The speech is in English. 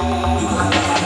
Música